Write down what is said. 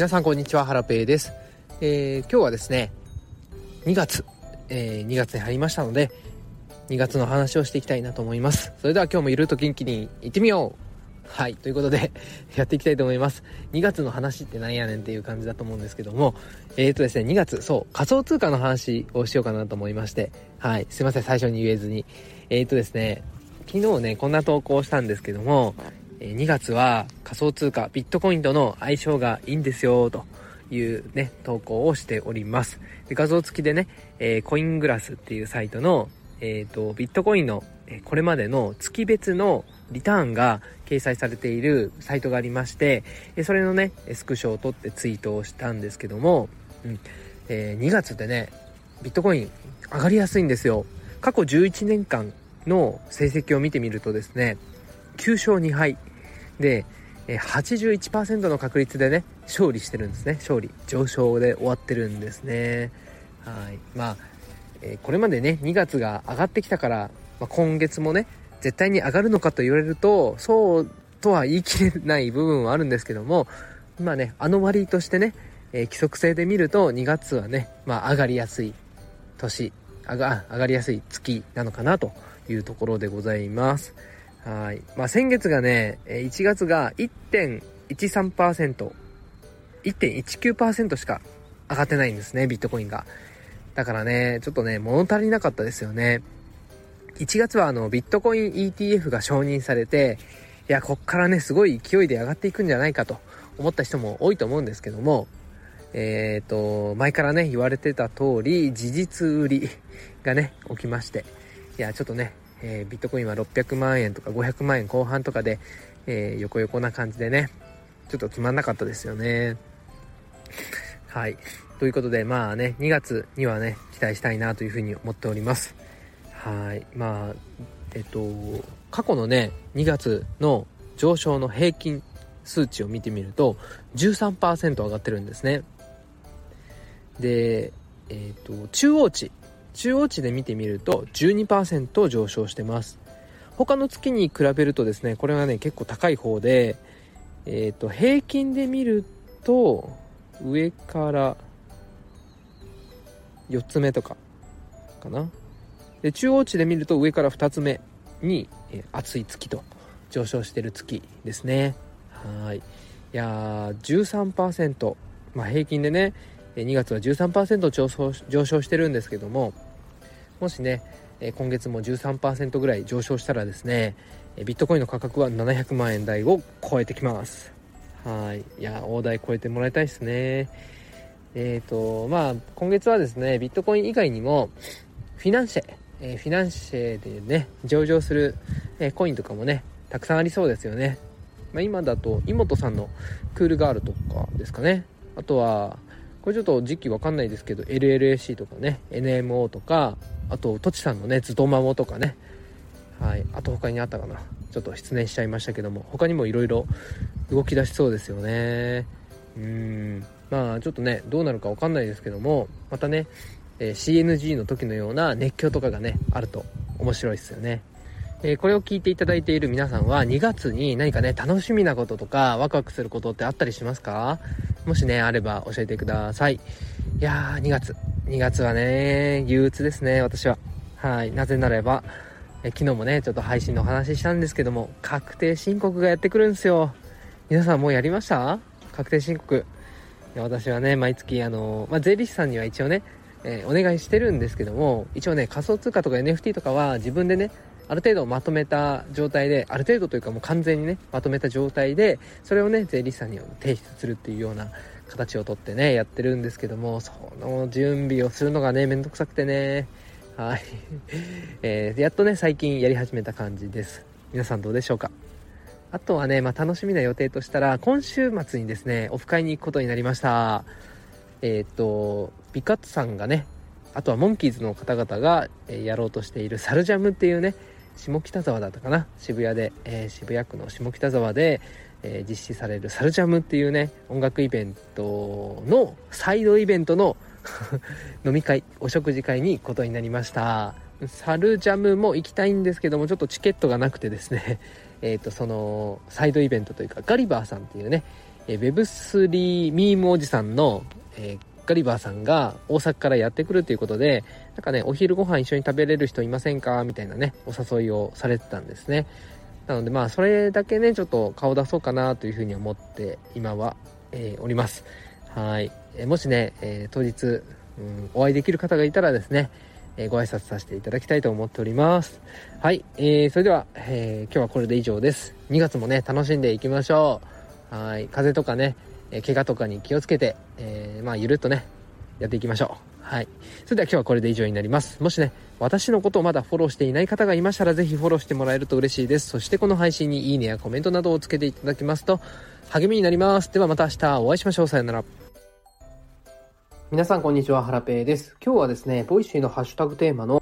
皆さんこんにちは、ハラペーです。えー、今日はですね、2月、えー、2月に入りましたので、2月の話をしていきたいなと思います。それでは今日もゆるっと元気に行ってみようはい、ということで やっていきたいと思います。2月の話ってなんやねんっていう感じだと思うんですけども、えーとですね、2月、そう、仮想通貨の話をしようかなと思いまして、はい、すいません、最初に言えずに。えーとですね、昨日ね、こんな投稿をしたんですけども、2月は仮想通貨ビットコインとの相性がいいんですよというね、投稿をしております。で画像付きでね、えー、コイングラスっていうサイトの、えっ、ー、と、ビットコインの、えこれまでの月別のリターンが掲載されているサイトがありまして、それのね、スクショを撮ってツイートをしたんですけども、うんえー、2月ってね、ビットコイン上がりやすいんですよ。過去11年間の成績を見てみるとですね、9勝2敗で、81%の確率でね、勝利してるんですね。勝利。上昇で終わってるんですね。はい。まあ、え、これまでね、2月が上がってきたから、まあ、今月もね、絶対に上がるのかと言われると、そうとは言い切れない部分はあるんですけども、まあね、あの割としてね、えー、規則性で見ると2月はね、まあ上がりやすい年、上が上がりやすい月なのかなというところでございます。はい。まあ、先月がね、1月が1.13%、1.19%しか上がってないんですね、ビットコインが。だからね、ちょっとね、物足りなかったですよね。1月はあの、ビットコイン ETF が承認されて、いや、こっからね、すごい勢いで上がっていくんじゃないかと思った人も多いと思うんですけども、えっ、ー、と、前からね、言われてた通り、事実売りがね、起きまして、いや、ちょっとね、えー、ビットコインは600万円とか500万円後半とかで、えー、横横な感じでね、ちょっとつまんなかったですよね。はい。ということで、まあね、2月にはね、期待したいなというふうに思っております。はい。まあ、えっと、過去のね、2月の上昇の平均数値を見てみると、13%上がってるんですね。で、えっと、中央値中央値で見てみると12%上昇してます。他の月に比べるとですねこれはね結構高い方でえ、ー、と平均で見ると上から4つ目とかかな。で中央値で見ると上から2つ目に、え、暑い月と上昇してる月ですね。はい。いやー13%まあ平均でね2月は13%上昇上昇してるんですけどももしね今月も13%ぐらい上昇したらですねビットコインの価格は700万円台を超えてきます。はい。いや大台超えてもらいたいですね。えっ、ー、とまあ今月はですねビットコイン以外にもフィナンシェ、えー、フィナンシェでね上場する、えー、コインとかもねたくさんありそうですよね。まあ、今だと妹さんのクールガールとかですかね。あとはこれちょっと時期わかんないですけど LLAC とかね NMO とかあととちさんのねずとまもとかね。はい。あと他にあったかな。ちょっと失念しちゃいましたけども他にもいろいろ動き出しそうですよね。うん。まあちょっとねどうなるかわかんないですけどもまたね、えー、CNG の時のような熱狂とかがねあると面白いですよね。えー、これを聞いていただいている皆さんは2月に何かね楽しみなこととかワクワクすることってあったりしますか？もしねあれば教えてください。いやー2月。2月はね憂鬱ですね私は。はい。なぜならばえ昨日もねちょっと配信のお話ししたんですけども確定申告がやってくるんですよ。皆さんもうやりました？確定申告。いや私はね毎月あの、まあ、税理士さんには一応ねえー、お願いしてるんですけども一応ね仮想通貨とか NFT とかは自分でねある程度まとめた状態で、ある程度というかもう完全にね、まとめた状態で、それをね、税理士さんに提出するっていうような形をとってね、やってるんですけども、その準備をするのがね、めんどくさくてね、はい。えー、やっとね、最近やり始めた感じです。皆さんどうでしょうか？あとはね、まあ、楽しみな予定としたら、今週末にですね、オフ会に行くことになりました。えっ、と、ビカッツさんがね、あとはモンキーズの方々が、やろうとしているサルジャムっていうね、下北沢だったかな？渋谷で、えー、渋谷区の下北沢で、えー、実施されるサルジャムっていうね音楽イベントのサイドイベントの 飲み会お食事会に行くことになりました。サルジャムも行きたいんですけどもちょっとチケットがなくてですね。えっとそのサイドイベントというかガリバーさんっていうねえ、Web3 ミームおじさんの、えー、ガリバーさんが大阪からやってくるということで、なんかね、お昼ご飯一緒に食べれる人いませんか？みたいなね、お誘いをされてたんですね。なのでまあ、それだけね、ちょっと顔出そうかなというふうに思って今は、えー、おります。はい。えー、もしね、えー、当日、うん、お会いできる方がいたらですね、えご挨拶させていただきたいと思っております。はい。えー、それでは、え今日はこれで以上です。2月もね、楽しんでいきましょう。はい。風邪とかね、え怪我とかに気をつけて、えまあ、ゆるっとね、やっていきましょう。はい。それでは今日はこれで以上になります。もしね、私のことをまだフォローしていない方がいましたら、ぜひフォローしてもらえると嬉しいです。そしてこの配信にいいねやコメントなどをつけていただきますと、励みになります。ではまた明日お会いしましょう。さよなら。皆さんこんにちは、ハラペーです。今日はですね、 Voicy のハッシュタグテーマの